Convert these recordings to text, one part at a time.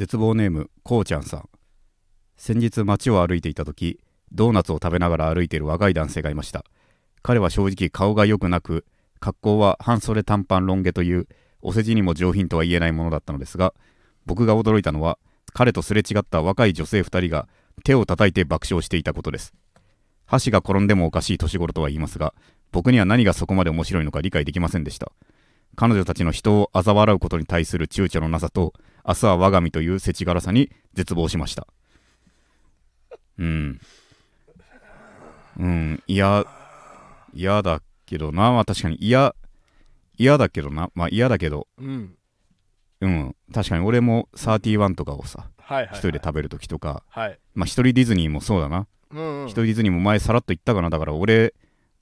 絶望ネームこうちゃんさん。先日街を歩いていた時ドーナツを食べながら歩いている若い男性がいました。彼は正直顔が良くなく格好は半袖短パンロン毛というお世辞にも上品とは言えないものだったのですが僕が驚いたのは彼とすれ違った若い女性2人が手を叩いて爆笑していたことです。箸が転んでもおかしい年頃とは言いますが僕には何がそこまで面白いのか理解できませんでした。彼女たちの人を嘲笑うことに対する躊躇のなさと明日は我が身という世知辛さに絶望しました。うん。うん。嫌嫌だけどな。まあ確かに嫌嫌だけどな。まあ嫌だけど。うん。うん。確かに俺も31とかをさはいはい、はい、一人で食べるときとかはい。まあ一人ディズニーもそうだな。うんうん。一人ディズニーも前さらっと言ったかな。だから俺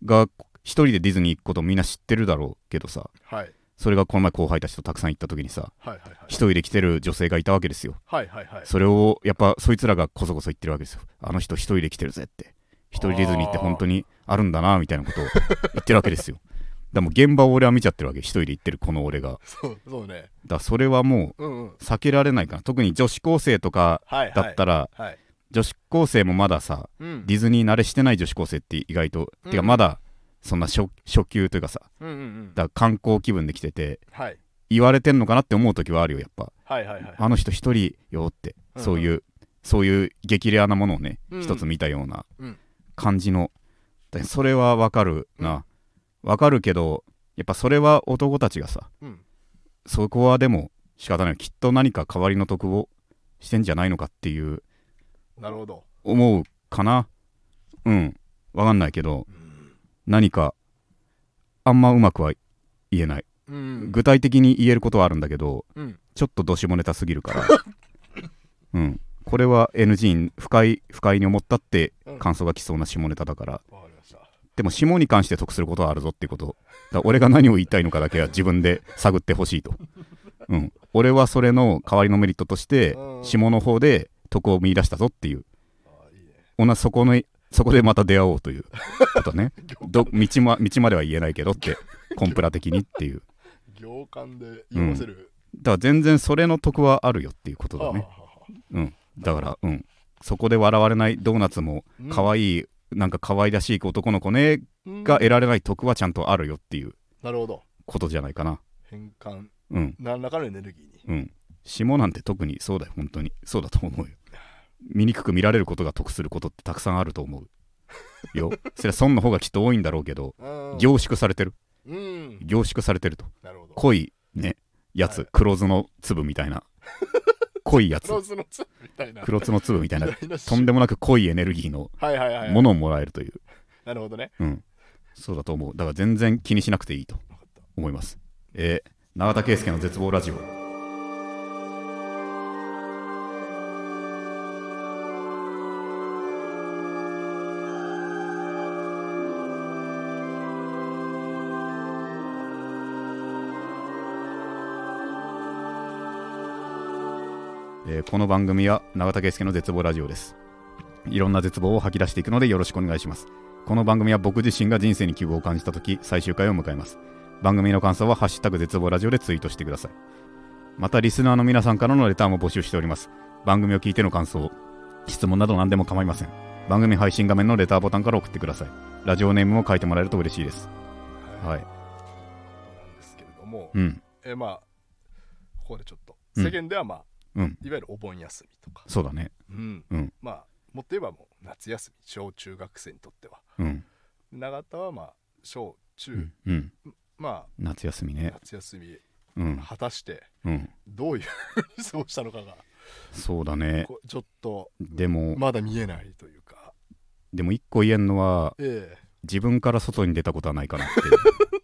が一人でディズニー行くことみんな知ってるだろうけどさ。はいそれがこの前後輩たちとたくさん行った時にさはいはいはい。一人で来てる女性がいたわけですよ。はいはいはい。それをやっぱそいつらがこそこそ言ってるわけですよ。あの人一人で来てるぜって。一人ディズニーって本当にあるんだなみたいなことを 言ってるわけですよ。でも現場を俺は見ちゃってるわけ。一人で行ってるこの俺が。そうそうね。らそれはもうんうん。う避けられないかな。特に女子高生とかはいはい。だったらはい。女子高生もまださうん。ディズニー慣れしてない女子高生って意外と、うん。てかまだそんな初初級というかさうんうんうん。だ観光気分で来ててはい。言われてんのかなって思う時はあるよやっぱ。はいはいはい。あの人一人よって、うんそういうそういう激レアなものをね、うん。一つ見たようなうん。感じの。だそれはわかるな。わ、かるけどやっぱそれは男たちがさうん。そこはでも仕方ない。きっと何か代わりの得をしてんじゃないのかっていうなるほど。思うかな。うん。わかんないけどうん何かあんまうまくは言えない。うん。具体的に言えることはあるんだけどうん。ちょっとどしもネタすぎるから。うん。これは NG に不快不快に思ったってうん。感想が来そうな下ネタだから。わかりました。でも下に関して得することはあるぞっていうこと。だ俺が何を言いたいのかだけは自分で探ってほしいと、うん、俺はそれの代わりのメリットとしてうん。下の方で得を見出したぞっていう。同じそこのそこでまた出会おうという ことね。ど道ま道までは言えないけどってコンプラ的にっていう。行間で言わせる。だから全然それの得はあるよっていうことだね。うん。だからうん。そこで笑われないドーナツもうん。可愛い、なんか可愛らしい男の子ねうんが得られない得はちゃんとあるよっていうなるほど。ことじゃないかな。変換。うん。何らかのエネルギーに。うん。下なんて特にそうだよ本当に。そうだと思うよ醜く見られることが得することってたくさんあると思う。よ。それは損の方がきっと多いんだろうけどうん。凝縮されてる。うん。凝縮されてると。濃いねやつ、はい。黒酢の粒みたいな。濃いやつ。ローズの粒みたいな。黒酢の粒みたいな。とんでもなく濃いエネルギーのものをもらえるという、なるほどね。うん、そうだと思う。だから全然気にしなくていいと思います。えー永田圭介の絶望ラジオえーこの番組は永田圭介の絶望ラジオです。いろんな絶望を吐き出していくのでよろしくお願いします。この番組は僕自身が人生に希望を感じた時最終回を迎えます。番組の感想は「ハッシュタグ絶望ラジオ」でツイートしてください。またリスナーの皆さんからのレターも募集しております。番組を聞いての感想質問など何でも構いません。番組配信画面のレターボタンから送ってください。ラジオネームも書いてもらえると嬉しいです。はい。なんですけれども。うん。えまあここでちょっと。うん。世間ではまあうんいわゆるお盆休みとか。そうだね。うん。うん。まあもっと言えばもう夏休み小中学生にとっては。うん。永田はまあ小中、うん、うん、ま夏休みあね。夏休みうん。果たしてうん。どういうふうに過ごしたのかが。そうだね。ちょっとでもまだ見えないというか。でも一個言えんのはええ。自分から外に出たことはないかなって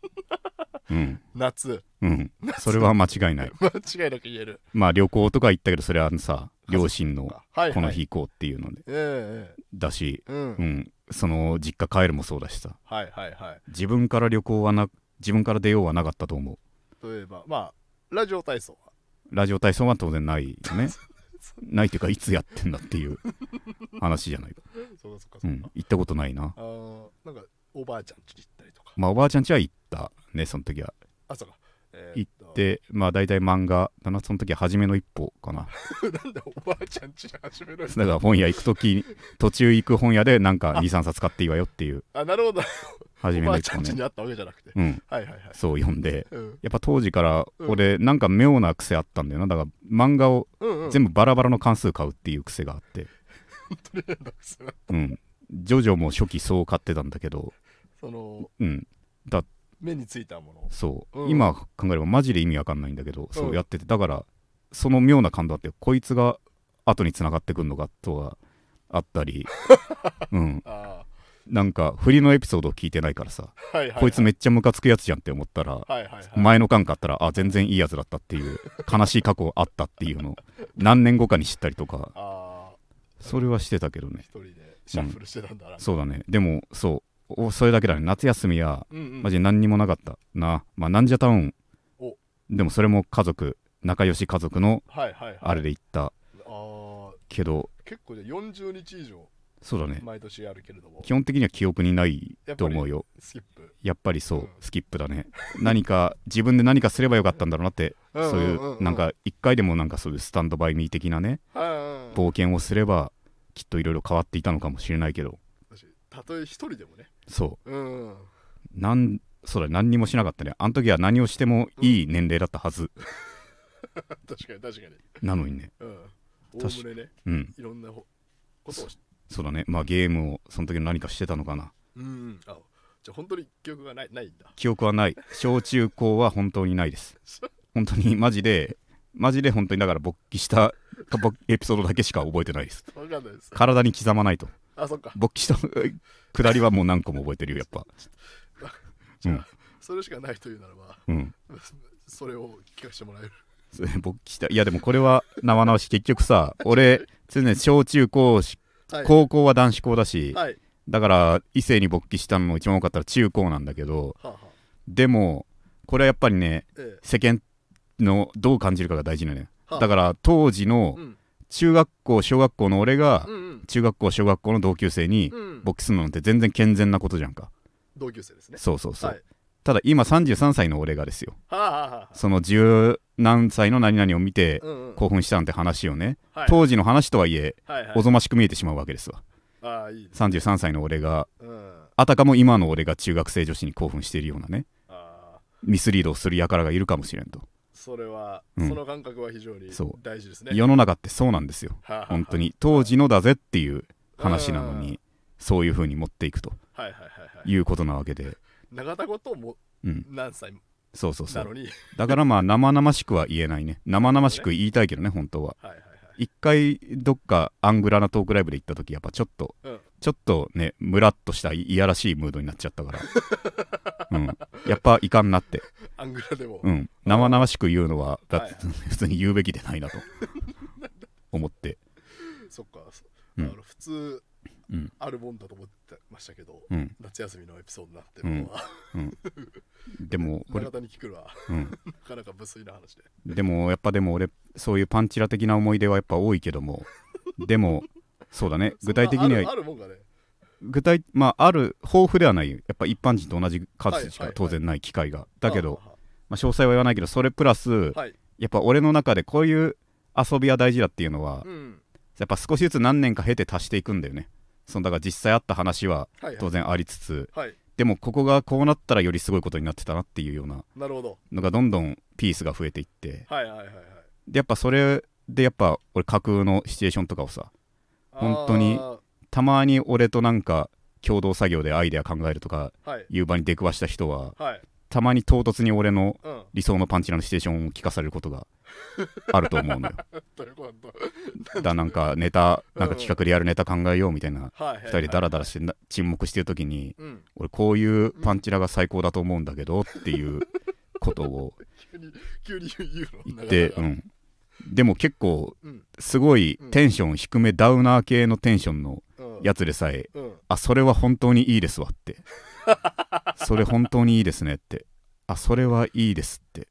夏。うん。それは間違いない。間違いなく言える。まあ旅行とか行ったけどそれはさ両親のはいはい。この日行こうっていうので。えええだし、えうん、うん、その実家帰るもそうだしさ。はいはいはい。自分から旅行はな自分から出ようはなかったと思う。例えばまあラジオ体操は？ラジオ体操は当然ないよね。ないっていうかいつやってんだっていう話じゃないか、そうかそうかうそうか、ん、行ったことないな。あーなんかおばあちゃん家に行ったりとか。まあおばあちゃんちは行ったねその時は。あそうか。えーっと。でまあ大体漫画だなその時は初めの一歩かな。なんでおばあちゃんち始めるだ。から本屋行く時途中行く本屋でなんか23冊買っていいわよっていう。あなるほど。初めおばあの一歩ね。ちゃんちにあったわけじゃなくて。うん。はいはいはい。そう読んで。うん。やっぱ当時から俺なんか妙な癖あったんだよな。だから漫画をうんうん。全部バラバラの関数買うっていう癖があって。うん。ジョジョも初期そう買ってたんだけど。そのうん目についたもの。そう、うん。今考えればマジで意味わかんないんだけど、そううんやってて。だからその妙な感動あってこいつが後に繋がってくんのかとはあったり。うん。あなんか振りのエピソードを聞いてないからさ、あはいはいはい。こいつめっちゃムカつくやつじゃんって思ったら、はいはいはい。前の間買ったらあ全然いいやつだったっていう悲しい過去あったっていうのを 何年後かに知ったりとか。ああ。それはしてたけどね。一人でシャッフルしてたんだな。そうだね。でもそそれだけだね。夏休みはうんうん。マジで何にもなかった。な。まあなんじゃタウン。お。でもそれも家族仲良し家族のはいはいはい。あれで行った。ああけど結構じゃあ40日以上そうだね。毎年あるけれども。基本的には記憶にないと思うよ。スキップ。やっぱりそう、うん。スキップだね。何か自分で何かすればよかったんだろうなってうんそういうんうん。ううんなんか一回でもなんかそういうスタンドバイミー的なねはいはいはい。冒険をすればきっといろいろ変わっていたのかもしれないけど。たとえ一人でもねそう。ん。うなんそうだ何にもしなかったね。あの時は何をしてもいい年齢だったはず、確かに確かに。なのにね。うん。おお確むねね。うん。いろんなほことをしそうだね。まあゲームをその時の何かしてたのかな。うんうん。あじゃあ本当に記憶がないないんだ。記憶はない。小中高は本当にないです。本当にマジでマジで本当にだから勃起したぼエピソードだけしか覚えてないです。わかんないです。体に刻まないとあそっか。勃起した 下りはもう何個も覚えてるよやっぱ。じゃあそれしかないというならばうん。それを聞かせてもらえる。勃起した。いやでもこれは生々しい。結局さ俺常に小中高しはい。高校は男子校だしはい。だから異性に勃起したのも一番多かったら中高なんだけどはあはあ。でもこれはやっぱりねええ。世間のどう感じるかが大事なのよ。はあ。だから当時のうん中学校小学校の俺がうんうん。中学校小学校の同級生にうん。勃起するのなんて全然健全なことじゃんか。同級生ですね。そうそうそう、はい。ただ今33歳の俺がですよ。はあはあはあ。その十何歳の何々を見てうんうん。興奮したなんて話をね、はい。当時の話とはいえはいはい。おぞましく見えてしまうわけですわ。ああいいです33歳の俺がうん。あたかも今の俺が中学生女子に興奮しているようなねミスリードをする輩がいるかもしれんとそれはうん。その感覚は非常に大事ですね。世の中ってそうなんですよ。はあはあ。本当に。当時のだぜっていう話なのにそういう風に持っていくと。はいはいはいうことなわけで。長田語ともうん。何歳そうそうそう。だからまあ生々しくは言えない ね。生々しく言いたいけどね本当は。はいはいはい。一回どっかアングラなトークライブで行った時やっぱちょっとうんちょっとねムラっとしたいやらしいムードになっちゃったから。うん。やっぱいかんなって。アングラでも。うん。生々しく言うのはだっては普通に言うべきでないなと。思って。そっか。普通うん。あるもんだと思ってましたけどうん。夏休みのエピソードになってるのは。でも これに聞くのはうん。なかなか無粋な話で。でもやっぱでも俺そういうパンチラ的な思い出はやっぱ多いけどもでもそうだね。具体的にはるあるもんがね。具体まあある豊富ではない。よやっぱ一般人と同じ数しかはいはい当然ない機会が。だけど、はまあ、詳細は言わないけどそれプラスあはい。やっぱ俺の中でこういう遊びは大事だっていうのはうん。やっぱ少しずつ何年か経て足していくんだよね。そのだから実際あった話ははい当然ありつつ。はい。でもここがこうなったらよりすごいことになってたなっていうようなのがどんどんピースが増えていって。はいはいはいはい。でやっぱそれでやっぱ俺架空のシチュエーションとかをさ本当にあたまに俺となんか共同作業でアイデア考えるとかい。いう場に出くわした人ははい。たまに唐突に俺のうん。理想のパンチラのシチュエーションを聞かされることが あると思うのよ。だなんかネタなんか企画でやるネタ考えようみたいなはいはいはい。2人でダラダラしてな沈黙してる時にうん。俺こういうパンチラが最高だと思うんだけどっていうことを 言って、うん、でも結構うん。すごいテンション低めダウナー系のテンションのうん。やつでさえうん。あそれは本当にいいですわって。それ本当にいいですねって。あそれはいいですって。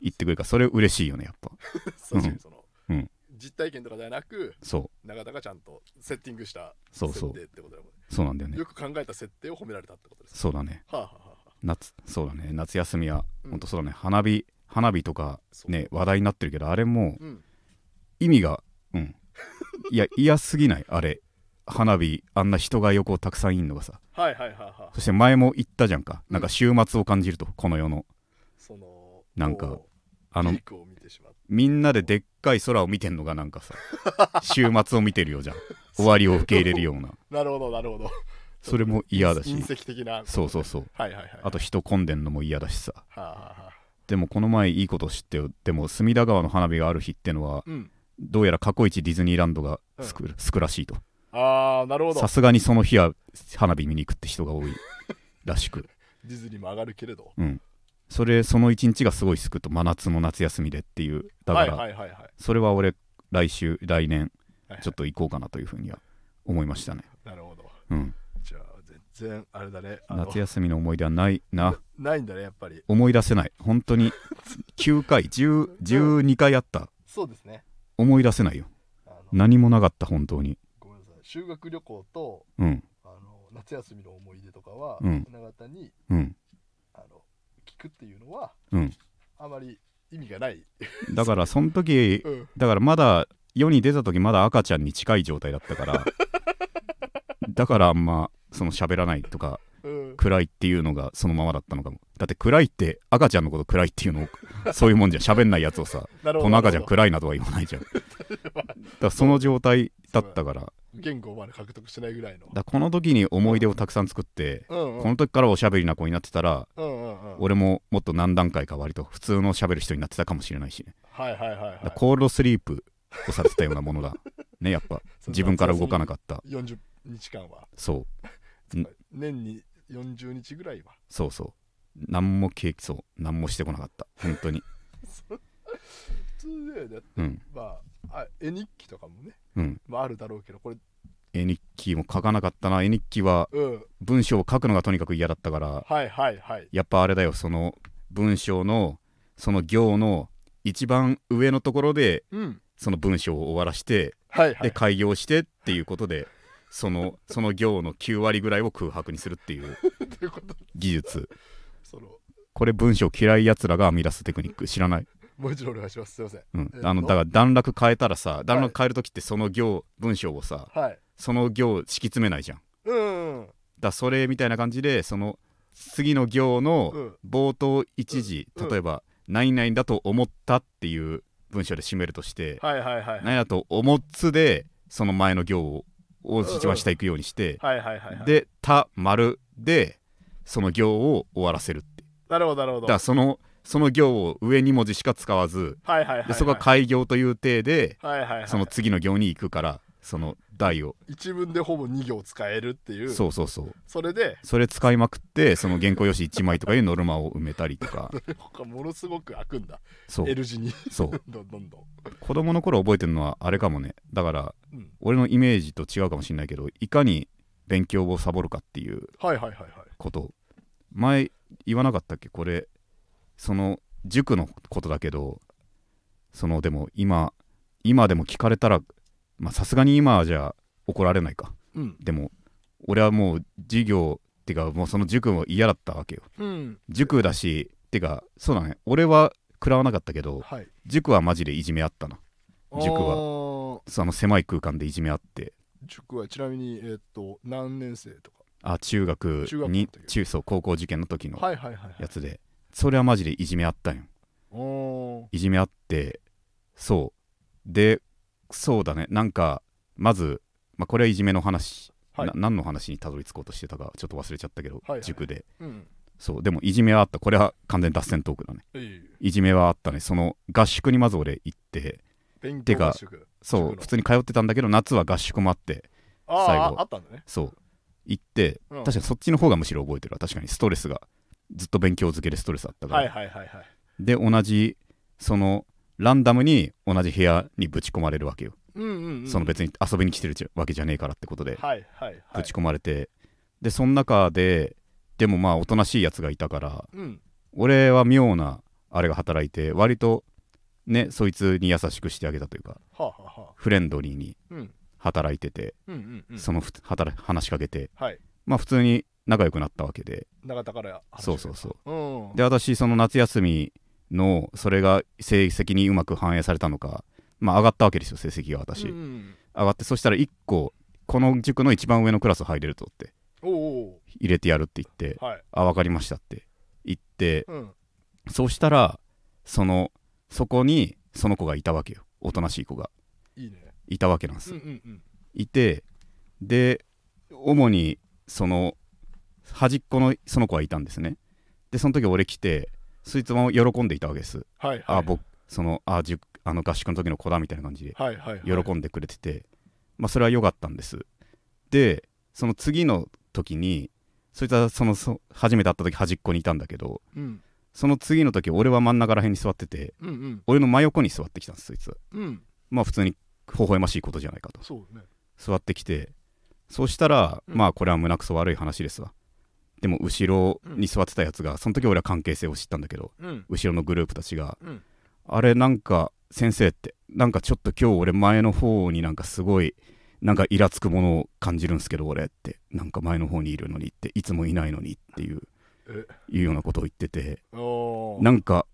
言ってくれるからそれ嬉しいよねやっぱ。ー確かにそのうん。実体験とかではなくそう。永田がちゃんとセッティングした設定ってことだもんね。そうなんだよね。よく考えた設定を褒められたってことですそうだね。はあはあ夏そうだね。夏休みはうん。ほんとそうだね。花火花火とかね話題になってるけどあれも意味がうん。いや嫌すぎないあれ。花火あんな人が横たくさんいんのがさ。はいはいはいはい。そして前も言ったじゃんか、うん。なんか週末を感じるとこの世の。そのなんかもあのみんなででっかい空を見てんのがなんかさ 週末を見てるよじゃん。終わりを受け入れるような。なるほどなるほど。それも嫌だし。そうそうそう。はいはいはい。あと人混んでんのも嫌だしさ。はあ、はあはあ、でもこの前いいこと知ってよ。でも隅田川の花火がある日ってのはうん。どうやら過去一ディズニーランドがすく,、すくらしいと。ああなるほど。さすがにその日は花火見に行くって人が多いらしく。ディズニーも上がるけれど。うん。それその一日がすごいすくと真夏の夏休みでっていう。だから、はいはいはいはい。それは俺来週来年はい。ちょっと行こうかなというふうには思いましたね。なるほど。うん然あれだね。夏休みの思い出はないな。ないんだねやっぱり。思い出せない。本当に。9回10 12回あった。そうですね。思い出せないよ。何もなかった本当に。ごめんなさい。修学旅行とうん。あの夏休みの思い出とかは、うん。永田にうん。あの聞くっていうのはうん。あまり意味がない、だから その時うん、だからまだ世に出た時まだ赤ちゃんに近い状態だったから。だからあんまその喋らないとかうん、暗いっていうのがそのままだったのかも。だって暗いって赤ちゃんのこと暗いっていうの そういうもんじゃん喋んないやつをさこの赤ちゃん暗いなとは言わないじゃん。だからその状態だったから。言語まで獲得してないぐらいの。らこの時に思い出をたくさん作ってうんうん。この時からおしゃべりな子になってたらうんうんうん。俺ももっと何段階か割と普通のしゃべる人になってたかもしれないしね。はいはいはいはい。コールドスリープをされてたようなものだ。ねやっぱ。自分から動かなかった。40日間は。そう。うん年に40日ぐらいは。そうそう。何も景気そう。何もしてこなかった。本当に。普通でだってうん。まああ絵日記とかもね、うん。まあ、あるだろうけどこれ。絵日記も書かなかったな。絵日記はうん。文章を書くのがとにかく嫌だったからはいはいはい。やっぱあれだよ。その文章のその行の一番上のところでうん。その文章を終わらしてはいはい。で開業してっていうことでそのその行の9割ぐらいを空白にするっていう技術。これ文章嫌いやつらが編み出すテクニック知らない、もう一度お願いします。すいません。うん。えっとあのだから段落変えたらさ段落変える時ってその行文章をさはい。その行敷き詰めないじゃん。うんうんらそれみたいな感じでその次の行のうん。冒頭一時、うん。例えば「何々だと思った」っていう文章で締めるとしてはいはいはい「何々だと思つ」でその前の行をを一番下行くようにして、で「た」「丸でその行を終わらせるってなるほどなるほど。だからそのその行を上2文字しか使わずでそこが開業という体でその次の行に行くからその題を。一文でほぼ2行使えるっていう。そうそうそう。それで。それ使いまくってその原稿用紙1枚とかいうノルマを埋めたりとか。他ものすごく開くんだ。そう。L 字に。そう。どんどんどん。子供の頃覚えてるのはあれかもね。だからうん。俺のイメージと違うかもしれないけどいかに勉強をサボるかっていうはいはいはいはい。こと。前言わなかったっけ？これその塾のことだけどそのでも今今でも聞かれたらまあさすがに今じゃ怒られないか。うん。でも俺はもう授業ってかもうその塾も嫌だったわけよ。うん。塾だしてかそうだね。俺は食らわなかったけどはい。塾はマジでいじめあったな。塾は。はその狭い空間でいじめあって。塾はちなみにえーっと何年生とか？あ中学中学に中そう高校受験の時のやつで。それはマジでいじめあったんよ。いじめあってそう。でそうだね。なんかまず、まあ、これはいじめの話、はい。な何の話にたどり着こうとしてたかちょっと忘れちゃったけど、はいはい。塾で。うん。そう。でもいじめはあった。これは完全脱線トークだね。いじめはあったね。その合宿にまず俺行って勉てか強合宿。そう普通に通ってたんだけど夏は合宿もあってあ最後。ああったんだね。そう。行って、うん。確かにそっちの方がむしろ覚えてるわ。確かにストレスがずっと勉強漬けでストレスあったから、はいはいはいはい。で同じそのランダムに同じ部屋にぶち込まれるわけよ、うんうんうん。その別に遊びに来てるわけじゃねえからってことで。はいはいはい。ぶち込まれて、でその中ででもまあおとなしいやつがいたからうん。俺は妙なあれが働いて割とねそいつに優しくしてあげたというかはあはあはあ。フレンドリーにうん。働いてて、うんうんうん。そのふ働話しかけてはい。まあ普通に仲良くなったわけで。そうそうそう。うん。で私その夏休みのそれが成績にうまく反映されたのか。まあ上がったわけですよ成績が私、うん上がってそしたら1個この塾の一番上のクラス入れるとって。入れてやるって言ってーはい。あ分かりましたって。言ってうん。そうしたらそのそこにその子がいたわけよ。おとなしい子が。いいね。いたわけなんです、うんうんうん。いてで主にその端っこのその子はいたんですね。でその時俺来てそいつも喜んでいたわけです、はいはい。あ僕そのあ塾あの合宿の時の子だみたいな感じで。はいはいはい。喜んでくれてて、まあそれは良かったんです。でその次の時にそいつはそのそ初めて会った時端っこにいたんだけどうん。その次の時俺は真ん中ら辺に座っててうんうん。俺の真横に座ってきたんですそいつは。うん。まあ普通に微笑ましいことじゃないかと。そうね。座ってきてそしたら、うん。まあこれは胸くそ悪い話ですわでも後ろに座ってたやつがその時俺は関係性を知ったんだけどうん。後ろのグループたちがうん。あれなんか先生ってなんかちょっと今日俺前の方になんかすごいなんかイラつくものを感じるんですけど俺って。なんか前の方にいるのにっていつもいないのにっていうえ？いうようなことを言ってて。なんか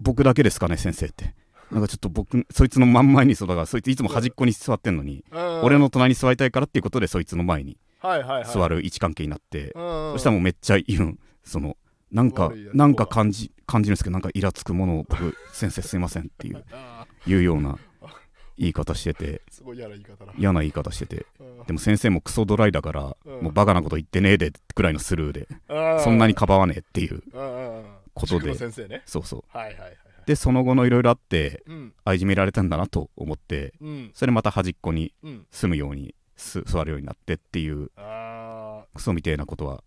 僕だけですかね先生って。なんかちょっと僕そいつの真ん前にそうだからそいついつも端っこに座ってんのにうん。俺の隣に座りたいからっていうことでそいつの前に座る位置関係になってそそしたらもうめっちゃ言うん。そのなんかなんか感じ感じるんですけどなんかイラつくものを僕先生すいませんっていう あいうような 言い方しててーすごい嫌な言い方だ。嫌な言い方してて。うん。でも先生もクソドライだから、うん。もうバカなこと言ってねえでくらいのスルーでそんなにかばわねえっていうことで。そうそう。でその後のいろいろあってうん。あいじめられたんだなと思ってうん。それでまた端っこにうん。住むようにす座るようになってっていうあクソみたいなことは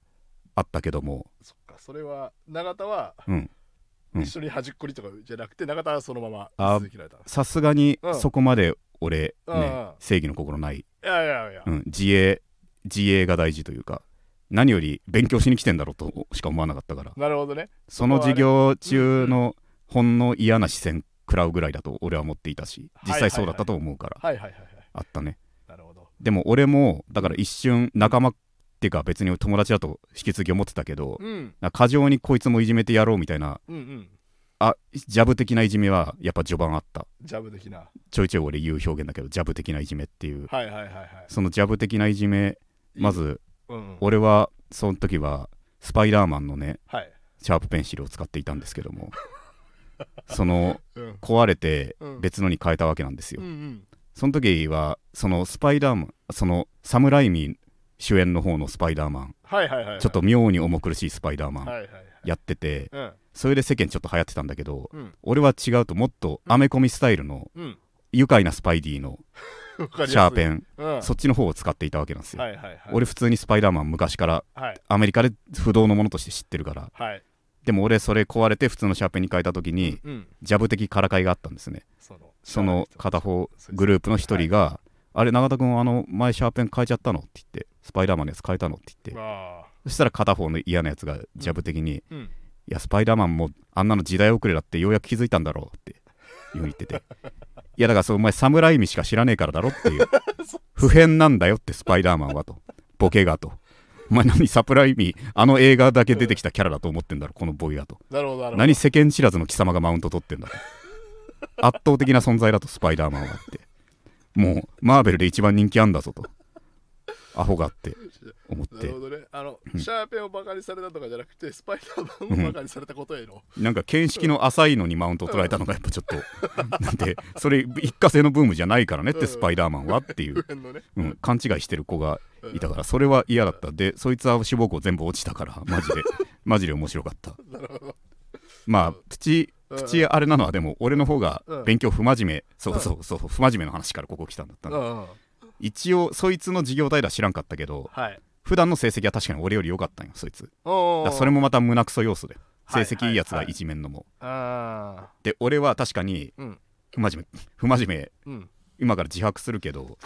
あったけども。ーそっかそれは永田はうん。うん。一緒に端っこにとかじゃなくて永田はそのままさすがにうん。そこまで俺うんね正義の心ない、やいやいや。うん、自衛自衛が大事というか何より勉強しに来てんだろうとしか思わなかったから。なるほどね。その授業中のほんの嫌な視線食らうぐらいだと俺は思っていたし実際そうだったと思うから。はいはいはいはい。あったねでも俺もだから一瞬仲間っていうか別に友達だと引き継ぎ思ってたけどうん。過剰にこいつもいじめてやろうみたいなうんうん。あジャブ的ないじめはやっぱ序盤あった。ジャブ的な。ちょいちょい俺言う表現だけどジャブ的ないじめっていう。はいはいはいはい。そのジャブ的ないじめまずうんうん。俺はその時はスパイダーマンのねはい。シャープペンシルを使っていたんですけども そのうん。壊れてうん。別のに変えたわけなんですよ、うんうんその時はそのスパイダーマンそのサムライミ主演の方のスパイダーマンはいはいはいはい。ちょっと妙に重苦しいスパイダーマンはいはいはい。やっててうん。それで世間ちょっと流行ってたんだけどうん。俺は違うともっとアメコミスタイルのうん。愉快なスパイディの わかりやすい。シャーペンうん。そっちの方を使っていたわけなんですよ。はいはいはい。俺普通にスパイダーマン昔からはい。アメリカで不動のものとして知ってるから。はい。でも俺それ壊れて普通のシャーペンに変えた時にうん。ジャブ的からかいがあったんですね。そのその片方グループの一人が「あれ永田君あの前シャーペン変えちゃったの?」って言って「スパイダーマンのやつ変えたの?」って言って。あそしたら片方の嫌なやつがジャブ的にーうん「いやスパイダーマンもあんなの時代遅れだってようやく気づいたんだろう」っていうふうに言ってて。いやだからそうお前侍意味しか知らねえからだろっていう 不変なんだよってスパイダーマンはと。ボケがと。お前何サプライミあの映画だけ出てきたキャラだと思ってんだろこのボイがと。何世間知らずの貴様がマウント取ってんだと圧倒的な存在だとスパイダーマンはって。もうマーベルで一番人気あんだぞと。アホがって思って。なるほどね。あのうん。シャーペンをバカにされたとかじゃなくてスパイダーマンをバカにされたことへの。なんか見識の浅いのにマウントを取られたのがやっぱちょっと なんでそれ一過性のブームじゃないからねってスパイダーマンはっていう。ね。うん、勘違いしてる子がいたからそれは嫌だった。でそいつは志望校全部落ちたからマジで。マジで面白かった。まあプチうんプチあれなのはでも俺の方がうん。勉強不真面目。そうそうそう不真面目な話からここ来たんだったんうん一応そいつの授業代では知らんかったけどはい。普段の成績は確かに俺より良かったんよそいつ。それもまた胸クソ要素で。成はい績いいやつがはいはい。一面のも。あで俺は確かに不真面目。不真面目。うん。今から自白するけど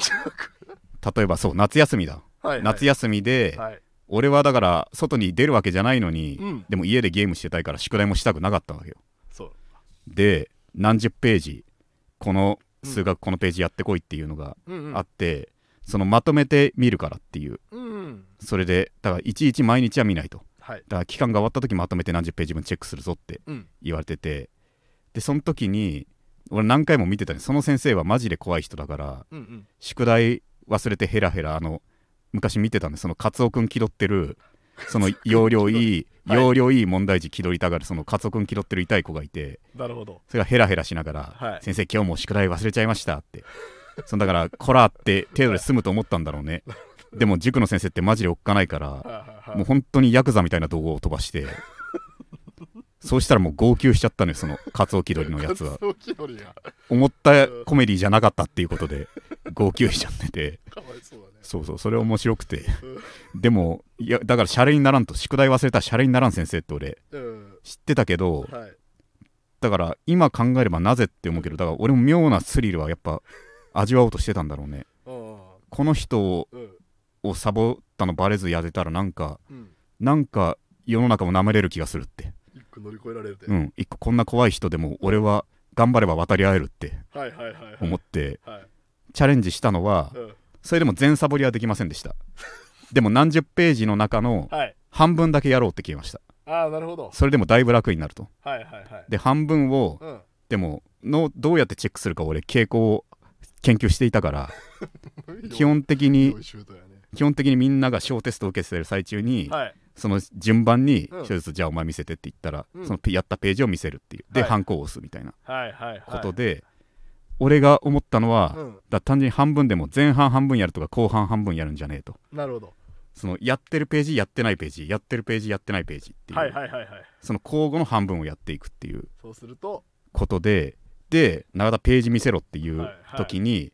例えばそう夏休みだ。はい。夏休みではい。俺はだから外に出るわけじゃないのにうん。でも家でゲームしてたいから宿題もしたくなかったわけよで何十ページこの数学このページやってこいっていうのがあって、そのまとめて見るからっていう。うんそれでだからいちいち毎日は見ないと。はい。だから期間が終わった時まとめて何十ページ分チェックするぞってうん。言われててでその時に俺何回も見てたねその先生はマジで怖い人だから宿題忘れてヘラヘラあの昔見てたんでそのカツオくん気取ってるその容量いい、はい。容量いい問題児気取りたがるそのカツオくん気取ってる痛い子がいてなるほど。それがヘラヘラしながら、はい。先生今日も宿題忘れちゃいましたって。そのだからこらって程度で済むと思ったんだろうね。でも塾の先生ってマジでおっかないからもう本当にヤクザみたいな動画を飛ばしてそうしたらもう号泣しちゃったのよそのカツオ気取りのやつは。思ったコメディじゃなかったっていうことで号泣しちゃってて。かわいそうだねそうそうそれ面白くて。でもいやだからシャレにならんと宿題忘れたらシャレにならん先生って俺うん。知ってたけどはい。だから今考えればなぜって思うけどだから俺も妙なスリルはやっぱ味わおうとしてたんだろうね。うんこの人をうん。をサボったのバレずやれたらなんかうん。なんか世の中も舐めれる気がするって。一個乗り越えられるで、うん。一個こんな怖い人でも俺は頑張れば渡り合えるって思ってはい。チャレンジしたのはうんそれでも全サボりはできませんでした。でも何十ページの中のはい。半分だけやろうって決めました。ああなるほど。それでもだいぶ楽になると。はいはいはい。で半分をうん。でものどうやってチェックするか俺傾向を研究していたから 基本的にね。基本的にみんなが小テストを受けてる最中に、はい。その順番にうん。一つじゃあお前見せてって言ったら、うん。そのやったページを見せるっていう。で、はい。ハンコを押すみたいなはいはいはい。ことで、俺が思ったのは、うん。だ単純に半分でも前半半分やるとか後半半分やるんじゃねえと。なるほど。そのやってるページやってないページやってるページやってないページっていう、はいはいはいはい。その交互の半分をやっていくっていうそうすると。ことでで永田ページ見せろっていうはいはい。時に、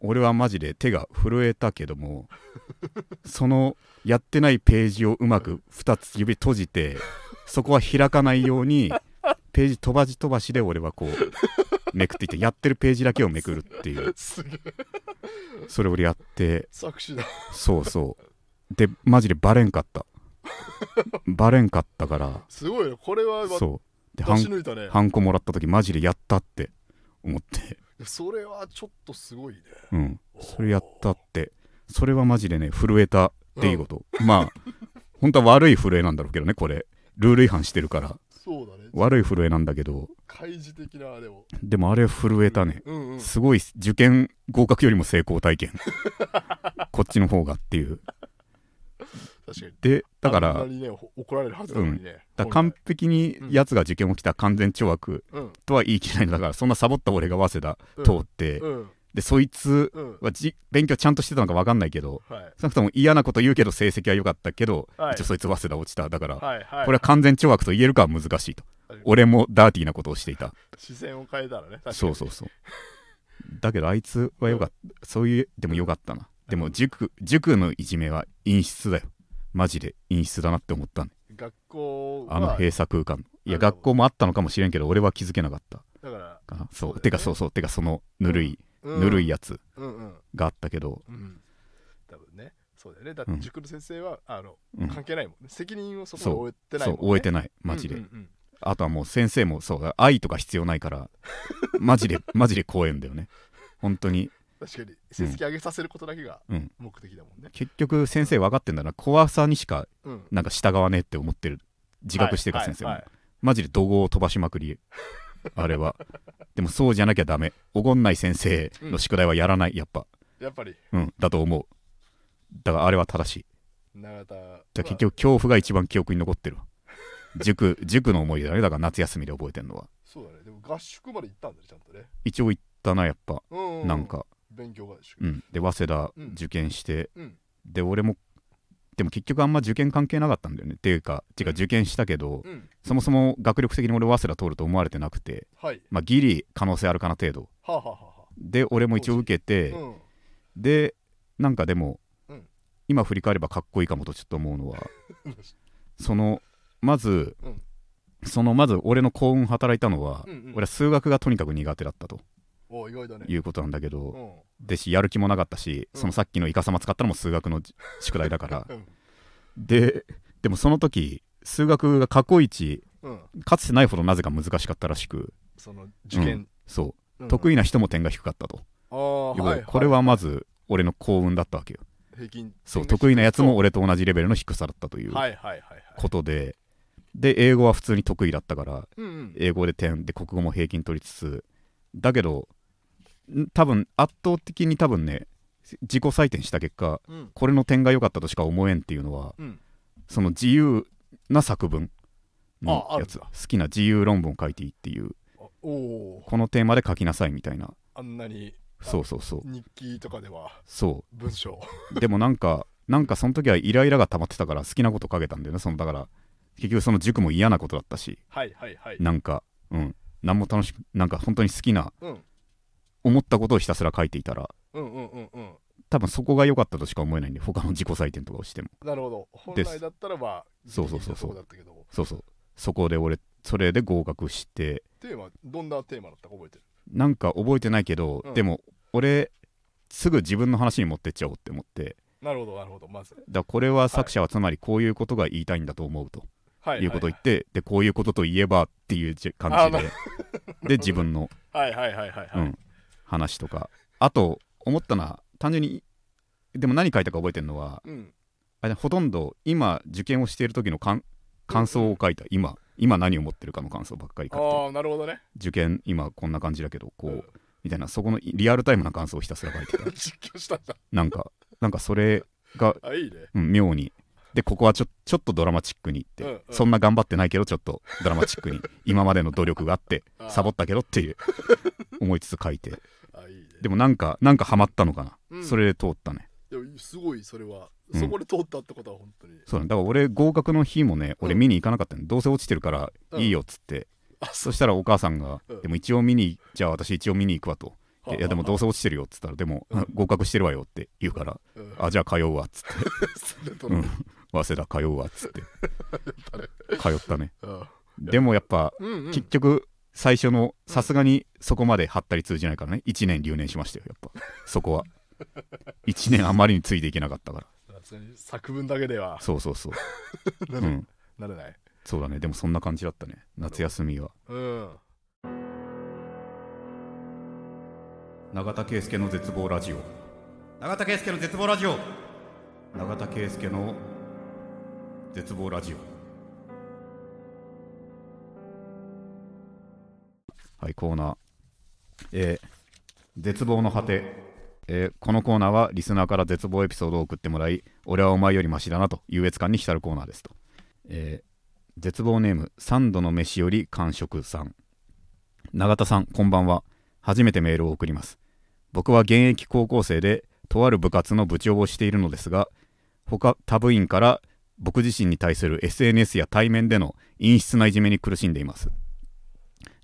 俺はマジで手が震えたけども そのやってないページをうまく2つ指閉じてそこは開かないようにページ飛ばし飛ばしで俺はこう めくっていってやってるページだけをめくるっていう。すげえ。それをやって。作詞だ。そうそう。でマジでバレんかった。バレんかったから。すごいね。これはそう。で出ハンコもらった時マジでやったって思って。それはちょっとすごいね。うん。それやったって。それはマジでね震えたっていうこと、まあ本当は悪い震えなんだろうけどねこれ。ルール違反してるから。そうだね悪い震えなんだけど。開示的なでも。でもあれ震えたね、うんうん。すごい受験合格よりも成功体験。こっちの方がっていう。確かに。でだからねほ怒られるはずなのにね。だから完璧にやつが受験を来た完全懲悪うん。とは言い切れないんだからそんなサボった俺が早稲うん。田通って、うん。でそいつうん。はじ勉強ちゃんとしてたのか分かんないけどはい。少なくとも嫌なこと言うけど成績は良かったけど、はい。一応そいつ早稲田落ちた。だから、はいはい。これは完全懲悪と言えるかは難しいと。はい俺もダーティーなことをしていた。視線を変えたらねそうそうそう。だけどあいつはよかった。そういうでもよかったな。でも塾塾のいじめは陰湿だよ。マジで陰湿だなって思ったね学校はあの閉鎖空間。いや学校もあったのかもしれんけど俺は気づけなかった。だからかな。そう。ね。てかそうそう。てかそのぬるい、うん。ぬるいやつうんうん。があったけど。うん多分ね。そうだよね。だってうん。塾の先生はあのうん。関係ないもんね。責任をそこそう。に終えてないそもんね。う終えてない。マジで、うんうんうんあとはもう先生もそう愛とか必要ないから マジでマジで怖いんだよね。本当に。確かに成績上げさせることだけがうん。目的だもんね。結局先生分かってんだな。怖さにしかうん。なんか従わねえって思ってる。自覚してるから先生も、は。いはい。マジで怒号を飛ばしまくり。あれは。でもそうじゃなきゃダメ。おごんない先生の宿題はやらないやっぱ。やっぱり。うん。だと思う。だからあれは正しい。永田結局恐怖が一番記憶に残ってるわ塾塾の思い出だね。だから夏休みで覚えてんのは。そうだね。でも合宿まで行ったんだねちゃんとね。一応行ったなやっぱ。うんなんか。勉強合宿。うん。で早稲田うん。受験して、うん。で俺もでも結局あんま受験関係なかったんだよね。っていうかていうかうん。受験したけど、うん。そもそも学力的に俺早稲田通ると思われてなくて。はい。まあギリ可能性あるかな程度。はあはあはで俺も一応受けて、あうんでなんかでも、うん。今振り返ればかっこいいかもとちょっと思うのは そのまず、うん。そのまず俺の幸運働いたのは、うんうん。俺は数学がとにかく苦手だったと。ね。いうことなんだけど、うん。でしやる気もなかったし、うん。そのさっきのイカサマ使ったのも数学のじ宿題だから。うん。ででもその時数学が過去一うん。かつてないほどなぜか難しかったらしく。その受験。そう、うん。得意な人も点が低かったと、これはまず俺の幸運だったわけよ。平均そう得意なやつも俺と同じレベルの低さだったということで、で英語は普通に得意だったからうんうん。英語で点で国語も平均取りつつだけどん多分圧倒的に多分ね自己採点した結果うん。これの点が良かったとしか思えんっていうのはうん。その自由な作文のやつ好きな自由論文を書いていいっていうこのテーマで書きなさいみたいな。あんなにそうそうそう。日記とかではそ文章。うでもなんかなんかその時はイライラが溜まってたから好きなこと書けたんだよねそのだから結局その塾も嫌なことだったしはいはいはい。なんかうん。何も楽しくなんか本当に好きなうん。思ったことをひたすら書いていたらうんうんうんうん。多分そこが良かったとしか思えないんで他の自己採点とかをしても。なるほど。本来だったらまあそうそうそうそう。そうそうそこで俺それで合格してテーマどんなテーマだったか覚えてる？なんか覚えてないけど、うん。でも俺すぐ自分の話に持ってっちゃおうって思って。なるほどなるほど。まず。だこれは作者はつまりこういうことが言いたいんだと思うと。はいい。うことを言って、でこういうことといえばっていうじ感じで。で自分の、はいはいはいはいはい。うん、話とか。あと思ったのは単純にでも何書いたか覚えてるのはうん。あれほとんど今受験をしている時の感感想を書いた。今今何を思ってるかの感想ばっかり書いて。ああなるほどね。受験今こんな感じだけどこう、うん。みたいな。そこのリアルタイムな感想をひたすら書いてた。実況したんだ。なんかなんかそれが、あいいね。うん、妙にでここはちょちょっとドラマチックにって、うんうん。そんな頑張ってないけどちょっとドラマチックに 今までの努力があってサボったけどっていう 思いつつ書いて。ね。でもなんかなんかハマったのかな、うん。それで通ったね。すごいそれは。うん。そこで通ったってことは本当に。そうだねだ。から俺合格の日もね俺うん。見に行かなかったの、どうせ落ちてるからいいよっつって、あそしたらお母さんが、うん。でも一応見にじゃあ私一応見に行くわと。でいやでもどうせ落ちてるよっつったらでも、うん。合格してるわよって言うからうん。あじゃあ通うわっつって。それとうん。ね早稲田通うわっつって。通ったね。うんでもやっぱ、うんうん。結局最初のさすがにそこまで張ったり通じないからね。1年留年しましたよやっぱ。そこは。1年あまりについていけなかったから。作文だけでは。そうそうそう。なれうん。なれない。そうだね。でもそんな感じだったね。夏休みは。うん。永田圭介の絶望ラジオ。永田圭介の絶望ラジオ。永田圭介の絶望ラジオ。はいコーナー。えー絶望の果て、えーこのコーナーはリスナーから絶望エピソードを送ってもらい俺はお前よりマシだなと優越感に浸るコーナーですと、えー絶望ネーム三度の飯より完食さん。永田さんこんばんは。初めてメールを送ります。僕は現役高校生でとある部活の部長をしているのですが他他部員から僕自身に対する SNS や対面での陰湿ないじめに苦しんでいます。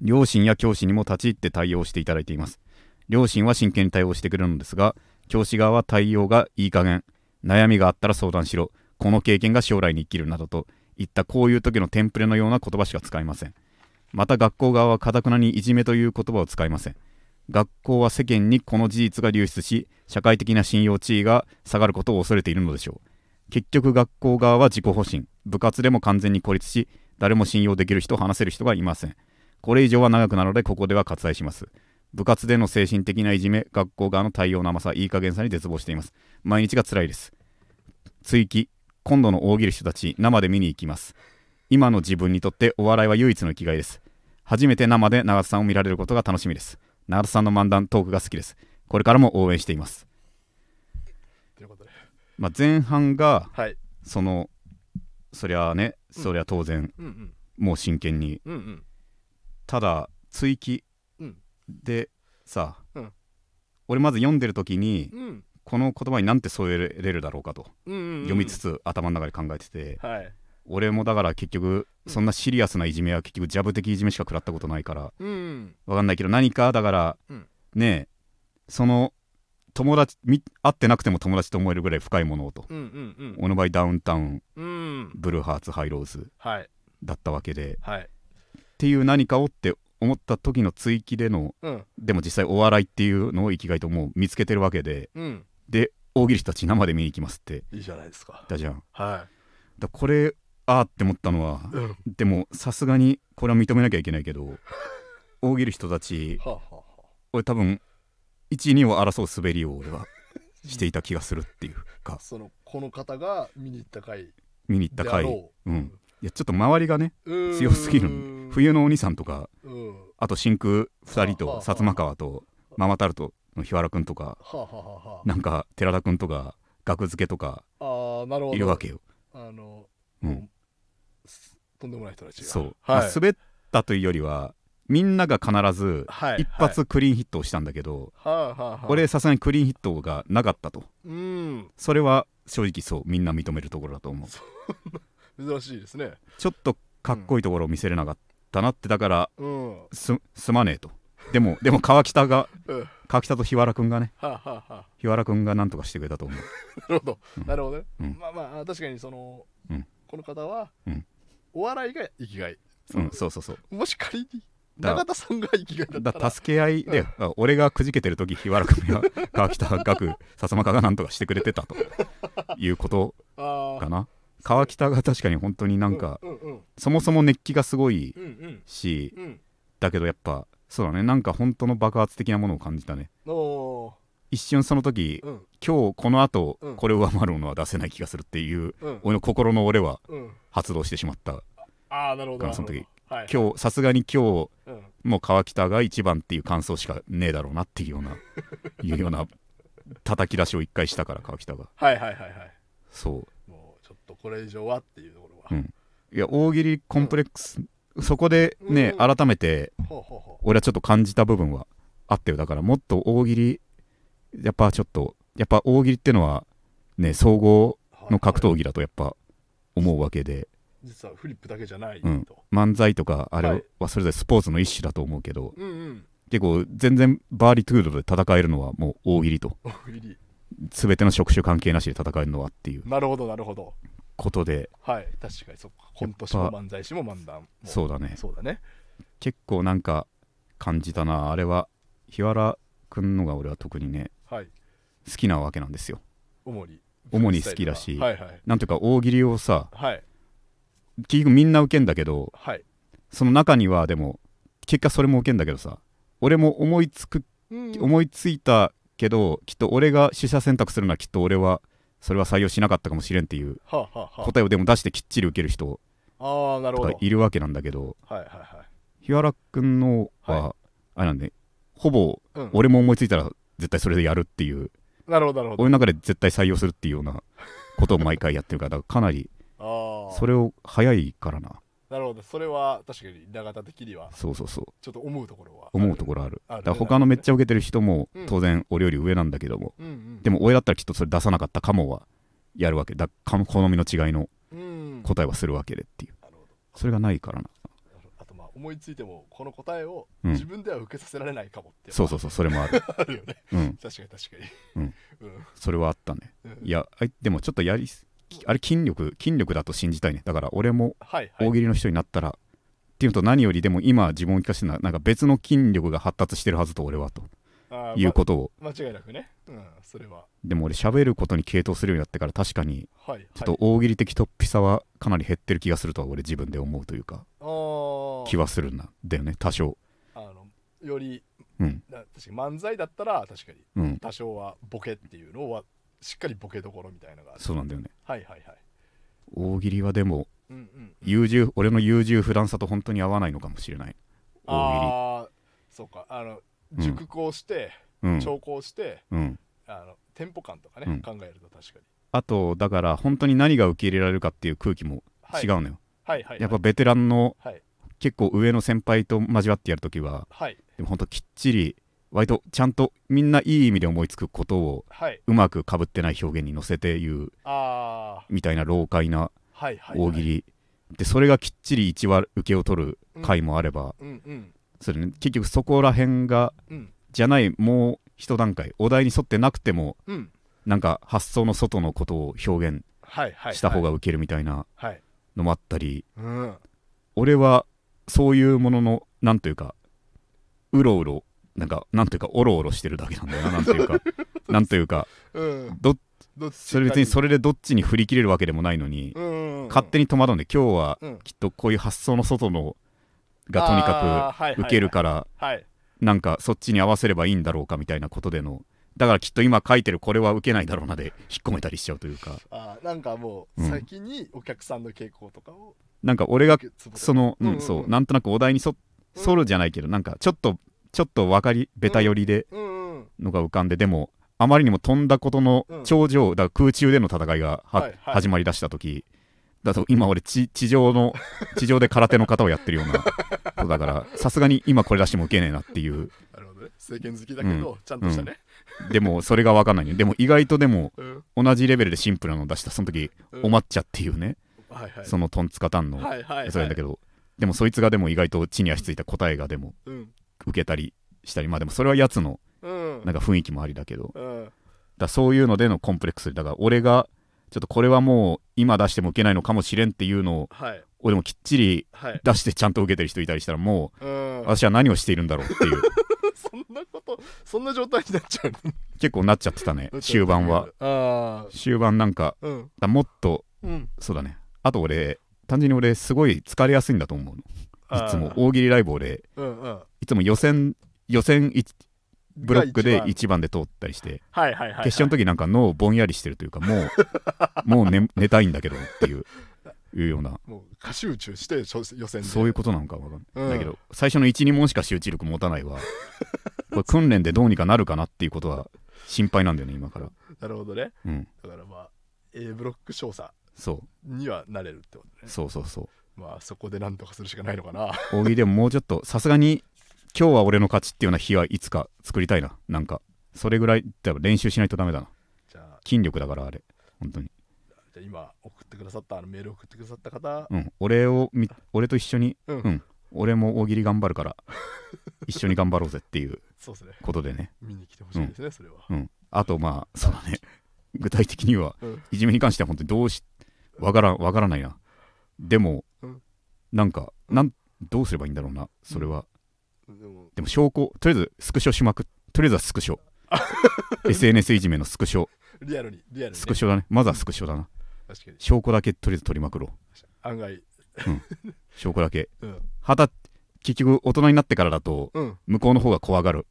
両親や教師にも立ち入って対応していただいています。両親は真剣に対応してくれるのですが教師側は対応がいい加減。悩みがあったら相談しろ。この経験が将来に生きるなどといったこういう時のテンプレのような言葉しか使いません。また学校側はかたくなにいじめという言葉を使いません。学校は世間にこの事実が流出し社会的な信用地位が下がることを恐れているのでしょう。結局学校側は自己保身。部活でも完全に孤立し誰も信用できる人を話せる人がいません。これ以上は長くなるのでここでは割愛します。部活での精神的ないじめ学校側の対応の甘さいい加減さに絶望しています。毎日が辛いです。追記今度の大喜利人たち生で見に行きます。今の自分にとってお笑いは唯一の生きがいです。初めて生で長田さんを見られることが楽しみです。長田さんの漫談トークが好きです。これからも応援しています、まあ、前半がはい。そのそりゃあねそりゃ当然うんうん。もう真剣に。うんうん。ただ追記うん。でさ、うん。俺まず読んでる時にうん。この言葉になんて添えれるだろうかと。うんうんうん読みつつ頭の中で考えてて。はい。俺もだから結局そんなシリアスないじめは結局ジャブ的いじめしか食らったことないからうんわかんないけど何かだから、うんねえその友達み会ってなくても友達と思えるぐらい深いものをと、うんうんうん。俺の場合ダウンタウンうん。ブルーハーツハイローズはい。だったわけで。はい。っていう何かをって思った時の追記でのうん。でも実際お笑いっていうのを生きがいともう見つけてるわけで。うん。で大喜利人たち生で見に行きますって。いいじゃないですか。言ったじゃん。はだこれあーって思ったのはいうん。はでもさすがにこれは認めなきゃいけないけど 大喜利人たちあはあは俺多分12を争う滑りを俺はしていた気がするっていうか。あそのこの方が見に行った回見に行った回。う。うん。いやちょっと周りがねうん。強すぎる。冬のお兄さんとかうん。あと真空2人と薩摩川とママタルトの日原くんとかなんか寺田くんとか学付けとかあ、あーなるほど。いるわけよ。あの、うん。とんでもない人たちが。そう、はい、まあ、滑ったというよりはみんなが必ずはい、一発クリーンヒットをしたんだけど、俺さすがにクリーンヒットがなかったと。うん。それは正直そうみんな認めるところだと思う。珍しいですね。ちょっとかっこいいところを見せれなかったなってだからうん。はすすまねえと。でもでも川北がうん。川北と日原くんがね日原くんがなんとかしてくれたと思う。なるほど、うん。なるほどね、うん。まあまあ確かにその、うん。この方は、うん。お笑いが生きがい。うんそうそうそう。もし仮にだ永田さんが生きがいだだ助け合いで、あ俺がくじけてる時日原君や 川北学薩摩川がなんとかしてくれてたと。いうことあかな。川北が確かに本当になんか、うんうんそもそも熱気がすごいうんうんしうん。うん。だけどやっぱそうだね。なんか本当の爆発的なものを感じたね。一瞬その時うん。今日この後うん。これを上回るものは出せない気がするっていううん。俺の心の俺はうん。発動してしまった。ああなるほど。その時はい。今日さすがに今日うん。もう川北が一番っていう感想しかねえだろうなっていうような いうような叩き出しを一回したから川北が。はいはいはいはい。そう。もうちょっとこれ以上はっていうところは、うん。いや大喜利コンプレックス、そこでね、うん。改めて俺はちょっと感じた部分はあったよ。だからもっと大喜利やっぱちょっとやっぱ大喜利ってのはね総合うの格闘はい技だとやっぱ思うわけで実はフリップだけじゃないうん。と、漫才とかあれはい。はそれぞれスポーツの一種だと思うけどうん、うん。結構全然バーリトゥードで戦えるのはもう大喜利と。大喜利。全ての職種関係なしで戦えるのはっていう。なるほどなるほど。ことで。はい。確かにそっかコント師も漫才師も漫談も。そうだね。そうだね。結構なんか感じたな。あれは日原くんのが俺は特にねはい。好きなわけなんですよ。主に。主に好きだしはいはい。なんていうか大喜利をさはい結局みんな受けんだけどはい。その中にはでも結果それも受けんだけどさ俺も思いつくうん思いついたけどきっと俺が取捨選択するのはきっと俺はそれは採用しなかったかもしれんっていう答えをでも出してきっちり受ける人あ、あーなるとほど。かいるわけなんだけど日原くんのは、はあれなんでほぼうん、俺も思いついたら絶対それでやるっていうなるほどなるほど。俺の中で絶対採用するっていうようなことを毎回やってるからかなりああそれを早いからな。なるほど。それは確かに永田的には。そうそうそう。ちょっと思うところは思うところある。あるだから他のめっちゃ受けてる人もうん。当然俺より上なんだけども、うんうん。でも俺だったらきっとそれ出さなかったかもはやるわけ。だか好みの違いのうん。答えはするわけでっていう。なるほど。それがないからな。あとまあ思いついてもこの答えをうん。自分では受けさせられないかもってそうそうそうそれもある。あるよね。うん。確かに確かに。うん。うん。それはあったね。うん。いやでもちょっとやりすあれ筋力筋力だと信じたいね。だから俺もはいはい。大喜利の人になったら、っていうのと何よりでも今自分を聞かせてるのはなんか別の筋力が発達してるはずと俺はと。いうことを。ま間違いなくね。うんそれは。でも俺喋ることに傾倒するようになってから確かにはいちょっと大喜利的突飛さはかなり減ってる気がするとは俺自分で思うというか気はするんだだよね。多少。あのよりうん。な確かに漫才だったら確かにうん。多少はボケっていうのはしっかりボケどころみたいなのがあるそうなんだよね。はいはいはい。大喜利はでもうんうん優柔俺の優柔不断さと本当に合わないのかもしれない。大ああそうか。あのうん熟考して、喜利うん。調校してうん。あのテンポ感とかね、うん。考えると確かに、あとだから本当に何が受け入れられるかっていう空気もはい、違うのよ、はいはい。やっぱベテランのはい。結構上の先輩と交わってやるときははい。でも本当きっちり割とちゃんとみんないい意味で思いつくことをはい。うまくかぶってない表現に乗せて言うみたいな老快なはいはい、大喜利、でそれがきっちり1話受けを取る回もあれば、うんうん。それね、結局そこら辺がうん。じゃないもう一段階お題に沿ってなくてもうん。なんか発想の外のことを表現はいはい。した方が受けるみたいなはい。のもあったり、うん。俺はそういうもののなんというかうろうろなんかなんというかおろおろしてるだけなんだよな なんというか。なんというかうん。どそれ別にそれれでどっちに振り切れるわけでもないのに、うん勝手に戸惑うんで今日はうん。きっとこういう発想の外のがとにかかく受けるからはい。なんかそっちに合わせればいいんだろうかみたいなことでのだからきっと今書いてるこれは受けないだろうなで引っ込めたりしちゃうというか。あーなんかもううん。先にお客さんの傾向とかをなんか俺がその、うんうんうんうん。そうなんとなくお題にそ沿るじゃないけどなんかちょっとちょっと分かりベタ寄りでうんうんのが浮かんででもあまりにも飛んだことのうん。頂上、だ空中での戦いがは、はいはい。始まりだした時だと今俺地地上の地上で空手の方をやってるようなことだからさすがに今これ出しても受けねえなっていう。なるほどね。政権好きだけど、ちゃんとしたね、でもそれが分かんないね。でも意外とでもうん。同じレベルでシンプルなのを出したその時、うん。お抹茶っていうねはいはい。そのトンツカタンの、はいはいはい。それだけどでもそいつがでも意外と地に足ついた答えがでもうん受けたりしたりまあでもそれはやつのうん。なんか雰囲気もありだけど。うん。だそういうのでのコンプレックスだから俺がちょっとこれはもう今出しても受けないのかもしれんっていうのをはい。俺もきっちりはい。出してちゃんと受けてる人いたりしたらもうん。う私は何をしているんだろうっていう。そんなことそんな状態になっちゃうの？結構なっちゃってたね 終盤は。終盤なんかうん。だもっとうん。そうだね。あと俺単純に俺すごい疲れやすいんだと思うのいつも大喜利ライブ俺うんうん。いつも予選予選いブロックでが一1番で通ったりしてはいはいはいはい。決勝の時なんか脳ぼんやりしてるというかもう もう寝寝たいんだけどっていういうような。もう過集中して初予選で。そういうことなのかわかんない、うん。だけど最初の12問しか集中力持たないわ。これ訓練でどうにかなるかなっていうことは心配なんだよね今から。なるほどね。うん。だからまあ A ブロック少佐そう。にはなれるってことね。そうそうそうまあそこでなんとかするしかないのかな。大喜利でももうちょっとさすがに今日は俺の勝ちっていうような日はいつか作りたいな。なんかそれぐらい多分練習しないとダメだな。じゃあ筋力だからあれ本当に。じゃあ今送ってくださったあのメール送ってくださった方。うん。俺をみ俺と一緒にうん、うん。俺も大喜利頑張るから一緒に頑張ろうぜっていう そうですね。ことでね。見に来てほしいですね、それは。うん。あとまあそうだね。具体的にはうん。いじめに関しては本当にどうしわからんわからないな。でも、うんなんかなんどうすればいいんだろうなそれは、でも。でも証拠とりあえずスクショしまくとりあえずはスクショ。SNS いじめのスクショ。リアルにリアルに、ね、スクショだね。まずはスクショだな。確かに。証拠だけとりあえず取りまくろう。案外。証拠だけ。うん。はた結局大人になってからだとうん。向こうの方が怖がる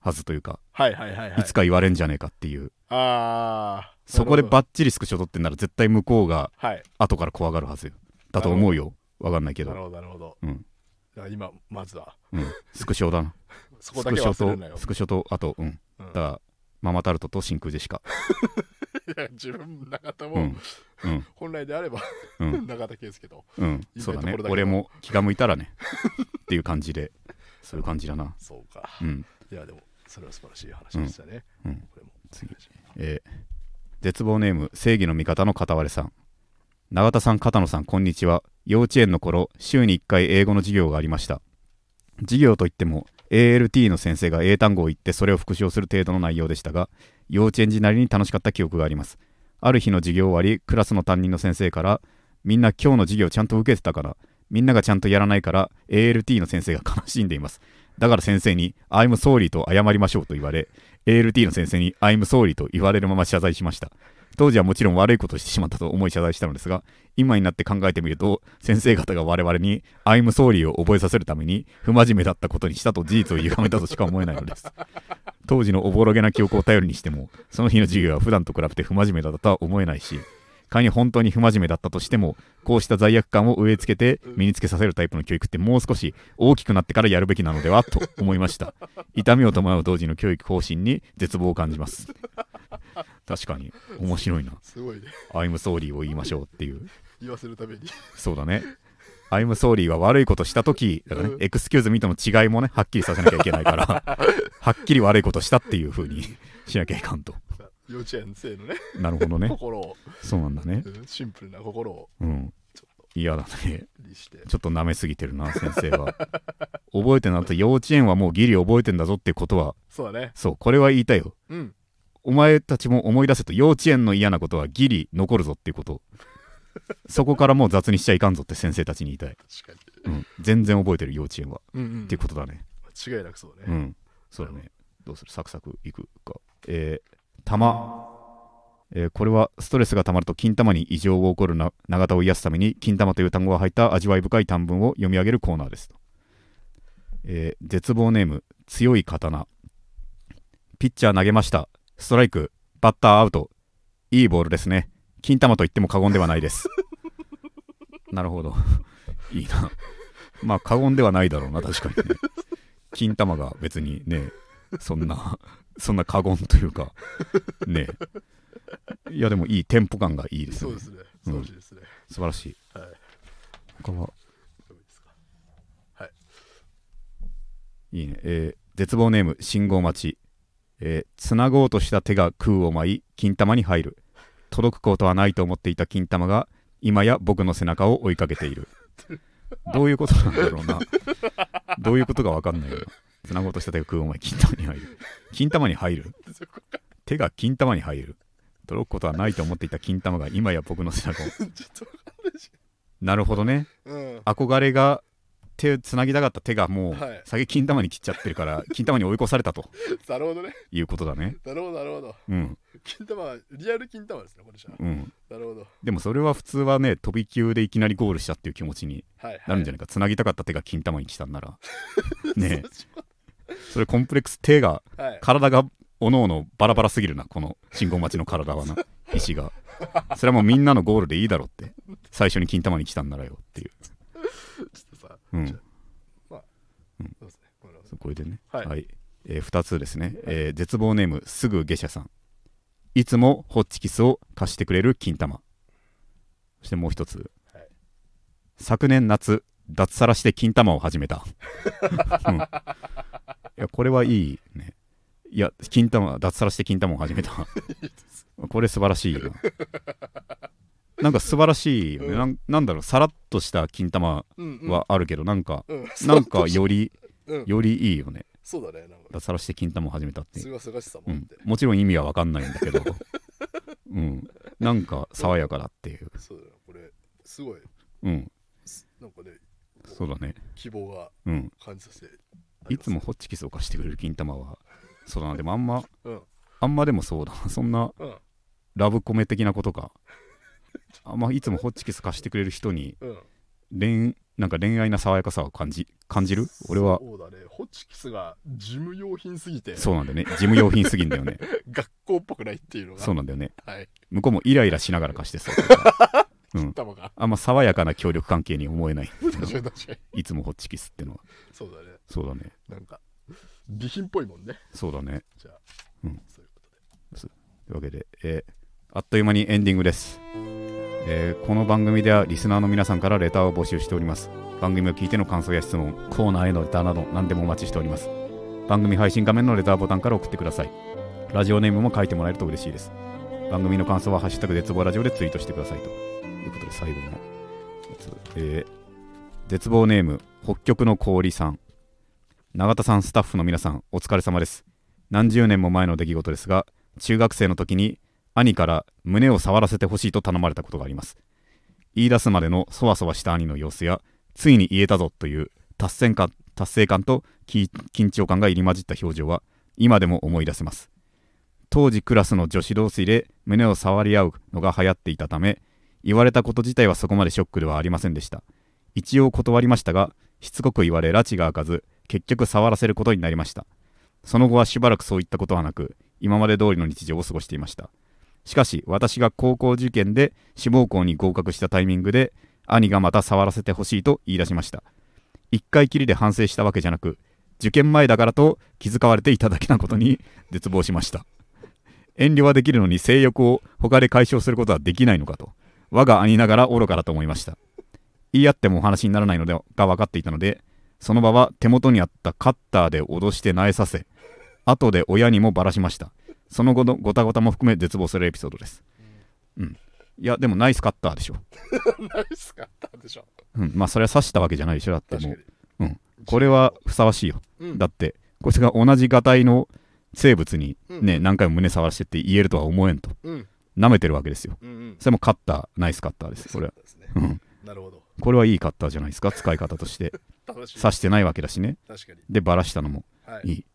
はずというか、はいはいはいはい。いつか言われんじゃねえかっていう。ああそこでなるバッチリスクショ取ってんなら絶対向こうが後から怖がるはずよ。だと思うよわかんないけど、なるほどなるほど、うん。今まずは。うん、スクショだな。そこだけスクショ忘れとスクショとあとうん。うん。だからママタルトと真空ジェシカ。いや自分永田もうん。うん。本来であれば、うん。永田圭介とうん。そうだね。俺も気が向いたらね。っていう感じでそういう感じだな。そうか、うん。いやでもそれは素晴らしい話でしたね、うん。これも。次。えー絶望ネーム正義の味方の片割れさん永田さん片野さんこんにちは。幼稚園の頃週に1回英語の授業がありました。授業といっても ALT の先生が英単語を言ってそれを復習する程度の内容でしたが幼稚園児なりに楽しかった記憶があります。ある日の授業終わりクラスの担任の先生からみんな今日の授業ちゃんと受けてたからみんながちゃんとやらないから ALT の先生が悲しんでいます。だから先生に I'm sorry と謝りましょうと言われ ALT の先生に I'm sorry と言われるまま謝罪しました。当時はもちろん悪いことをしてしまったと思い謝罪したのですが今になって考えてみると先生方が我々に I'm sorry を覚えさせるために不真面目だったことにしたと事実を歪めたとしか思えないのです。当時のおぼろげな記憶を頼りにしてもその日の授業は普段と比べて不真面目だったとは思えないし仮に本当に不真面目だったとしてもこうした罪悪感を植え付けて身につけさせるタイプの教育ってもう少し大きくなってからやるべきなのではと思いました。痛みを伴う同時の教育方針に絶望を感じます。確かに。面白いな。すごいね。I'm sorry を言いましょうっていう。言わせるために。そうだね。I'm sorry は悪いことした時だからね、うん。エクスキューズミとの違いもねはっきりさせなきゃいけないから はっきり悪いことしたっていう風にしなきゃいかんと。幼稚園生のねなるほどね。心を。そうなんだね。うんシンプルな心を。うん。ちょっ嫌だねちょっと舐めすぎてるな先生は。覚えてなと幼稚園はもうギリ覚えてんだぞってことは。そうだね。そうこれは言いたいよ。うんお前たちも思い出せと幼稚園の嫌なことはギリ残るぞっていうこと。そこからもう雑にしちゃいかんぞって先生たちに言いたい、確かに。うん、全然覚えてる幼稚園は、うんうん。っていうことだね。間違いなくそうね、うん。そうだね。どうする？サクサクいくか。えー、玉。えーこれはストレスがたまると金玉に異常が起こるな長田を癒すために金玉という単語が入った味わい深い短文を読み上げるコーナーですと、えー絶望ネーム強い刀。ピッチャー投げましたストライクバッターアウト。いいボールですね。金玉と言っても過言ではないです。なるほど。いいな。まあ過言ではないだろうな確かにね。金玉が別にねそんなそんな過言というかね。いやでもいいテンポ感がいいですね。そうですね。素晴らしいですね、素晴らしい。はい。他は？はい。いいね。えー絶望ネーム信号待ちえーつなごうとした手が空を舞い金玉に入る。届くことはないと思っていた金玉が今や僕の背中を追いかけている。どういうことなんだろうな。どういうことか分かんないよ。なつなごうとした手が空を舞い金玉に入る。金玉に入る？手が金玉に入る。届くことはないと思っていた金玉が今や僕の背中を。なるほどね。うん。憧れが手つなぎたかった手がもうはい。先金玉に切っちゃってるから 金玉に追い越されたと。なるほどね。いうことだね。なるほどなるほど。うん。金玉はリアル金玉ですねこれじゃあ。うん。なるほど。でもそれは普通はね飛び級でいきなりゴールしたっていう気持ちにはいはい。なるんじゃないか、つなぎたかった手が金玉に来たんなら。ねそれコンプレックス手がうはい。体がおのおのバラバラすぎるなこの信号待ちの体はな 石が。それはもうみんなのゴールでいいだろって。最初に金玉に来たんならよっていううん。じゃあまあそうですね。これでね。はい。え2つですね、えー絶望ネームすぐ下車さん。いつもホッチキスを貸してくれる金玉。そしてもう一つ、はい。昨年夏脱サラして金玉を始めた、うん。いやこれはいいね。いや金玉脱サラして金玉を始めた。これ素晴らしいななんか素晴らしいよね、うん。なんなんだろう。さらっとした金玉うんうん。はあるけど、なんかうん。なんかよりうん。よりいいよね。そうだねなんか。脱サラして金玉を始めたっていう。すがすがしさうん。もちろん意味は分かんないんだけど、うん、なんか爽やかだっていう、そうだねこれすごい。うん、なんかねそうだね、希望がうん、感じさせてあります。いつもホッチキスを貸してくれる金玉は、そうだな、でもあんま、うん。あんまでもそうだな、そんなうん。ラブコメ的なことか、あんまいつもホッチキス貸してくれる人にうん。恋、なんか恋愛な爽やかさを感じ感じる？俺は。そうだね。ホチキスが事務用品すぎて。そうなんだよね、事務用品すぎんだよね、学校っぽくないっていうのが。そうなんだよね、はい。向こうもイライラしながら貸してそう。うん、あんま爽やかな協力関係に思えない。確かに確かにいつもホッチキスってのは。そうだね。そうだね。なんか備品っぽいもんね。そうだね。じゃあ、うん。そういうことで。というわけで、えーあっという間にエンディングです、えーこの番組ではリスナーの皆さんからレターを募集しております。番組を聞いての感想や質問コーナーへのレターなど何でもお待ちしております。番組配信画面のレターボタンから送ってください。ラジオネームも書いてもらえると嬉しいです。番組の感想は「ハッシュタグ絶望ラジオ」でツイートしてくださいと。いうことで最後のやつ、えー絶望ネーム北極の氷さん。永田さんスタッフの皆さんお疲れ様です。何十年も前の出来事ですが中学生の時に兄から胸を触らせてほしいと頼まれたことがあります。言い出すまでのそわそわした兄の様子やついに言えたぞという達成感達成感と緊張感が入り混じった表情は今でも思い出せます。当時クラスの女子同士で胸を触り合うのが流行っていたため言われたこと自体はそこまでショックではありませんでした。一応断りましたがしつこく言われ拉致が開かず結局触らせることになりました。その後はしばらくそういったことはなく今まで通りの日常を過ごしていました。しかし私が高校受験で志望校に合格したタイミングで兄がまた触らせてほしいと言い出しました。一回きりで反省したわけじゃなく受験前だからと気遣われていただけなことに 絶望しました。遠慮はできるのに性欲を他で解消することはできないのかと我が兄ながら愚かだと思いました。言い合ってもお話にならないのでが分かっていたのでその場は手元にあったカッターで脅して苗させ後で親にもばらしました。その後のごたごたも含め絶望するエピソードです。うん。いやでもナイスカッターでしょ、ナイスかったんでしょ。うん、まあそれは刺したわけじゃないでしょだってもに。う、うん、これはふさわしいよ。うん。だってこいつが同じがたいの生物にね、うん。何回も胸触らせてって言えるとは思えんと。うん。舐めてるわけですよ。うんうん。それもカッターナイスカッターですこれは。ね。うん。なるほど。これはいいカッターじゃないですか使い方として。刺してないわけだしね。確かに。でバラしたのもはい。いい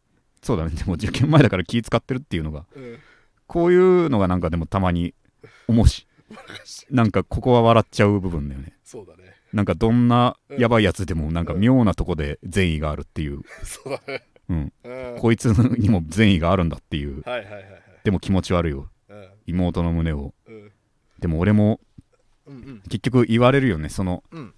そうだね。でも受験前だから気使ってるっていうのがうん。こういうのがなんかでもたまに重し なんかここは笑っちゃう部分だよね。そうだね。なんかどんなやばいやつでもなんか妙なとこで善意があるっていう、そうだね。うん、うん。こいつにも善意があるんだっていう。はいはいはいはい。でも気持ち悪いようん。妹の胸を。うん。でも俺もうんうん。結局言われるよね。そのうん。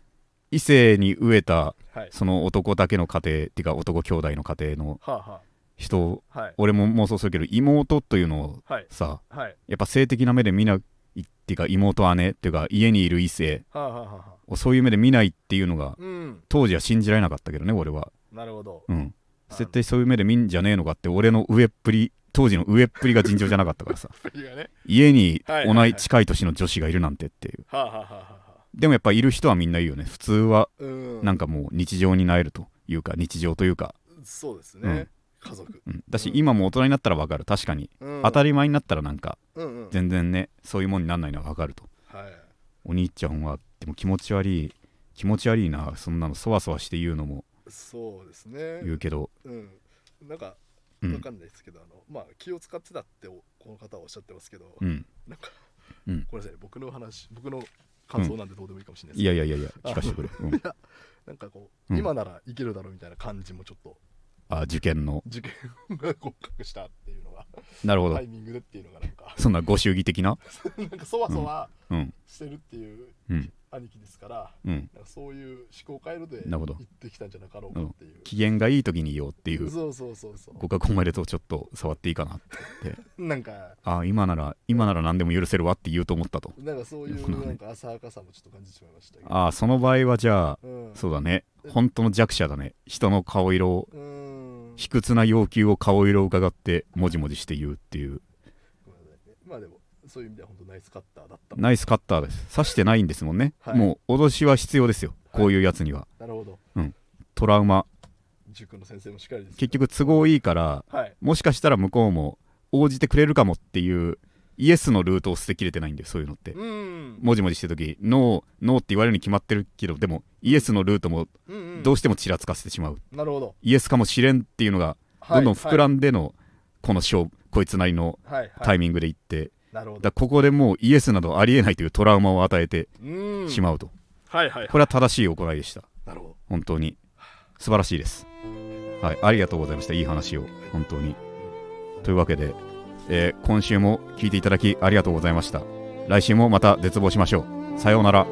異性に飢えたはい。その男だけの家庭っていうか男兄弟の家庭のはあは人あはい。俺も妄想するけど妹というのをはい。さはい。やっぱ性的な目で見ないっていうか妹姉っていうか家にいる異性をそういう目で見ないっていうのがうん。当時は信じられなかったけどね俺は。なるほど。うん。絶対そういう目で見んじゃねえのかって俺の上っぷり当時の上っぷりが尋常じゃなかったからさ。ね。家に同じ近い年の女子がいるなんてっていう。でもやっぱいる人はみんないるよね普通はうんなんかもう日常になえるというか日常というか、そうですね家族。うん、だしうん今も大人になったらわかる。確かに。当当たり前になったらなんかうんうん。全然ねそういうもんになんないのはわかると。はい。お兄ちゃんはでも気持ち悪い。気持ち悪いな。そんなのそわそわして言うのもそうですね。言うけど。うん。なんかうん。わかんないですけど、あのまあ気を使ってたっておこの方はおっしゃってますけど、うん。なんか、うん。ごめんなさいね。僕の話僕の感想なんでどうでもいいかもしれないですいやいやいやいや聞かせてくれ、うん、なんかこう、うん。今ならいけるだろうみたいな感じもちょっとあ受験の。受験が合格したっていうのがなるほど。タイミングでっていうのがなんか。そんなご祝儀的な？なんかそわそわうん。してるっていううん兄貴ですから、うん。なんかそういう思考回路で行ってきたんじゃなかろうかっていう、機嫌がいい時に言おうっていう。そうそうそうそご加護おめでとうちょっと触っていいかなって。言ってうなんかあ今なら今なら何でも許せるわって言うと思ったと。なんかそういそうなんか浅はかさもちょっと感じてしまいましたけど。ああその場合はじゃあうん。そうだね。本当の弱者だね。人の顔色を卑屈な要求を顔色を伺ってもじもじして言うっていうごめんなさいねまあでもそういう意味では本当ナイスカッターだった。ナイスカッターです。刺してないんですもんね、はい。もう脅しは必要ですよ。こういうやつには、なるほど。トラウマ。塾の先生もしっかりです結局都合いいからはい。もしかしたら向こうも応じてくれるかもっていうイエスのルートを捨てきれてないんでそういうのって。うーん。もじもじしてる時ノーノーって言われるに決まってるけどでもイエスのルートもうんうん。どうしてもちらつかせてしまう、なるほど。イエスかもしれんっていうのがどんどん膨らんでのこの勝負こいつなりのタイミングでいってなるほど。ここでもうイエスなどありえないというトラウマを与えてしまうと、はいはいはい。これは正しい行いでした。なるほど。本当に。素晴らしいです。はいありがとうございました。いい話を。本当に。というわけで、えー今週も聞いていただきありがとうございました。来週もまた絶望しましょう。さようなら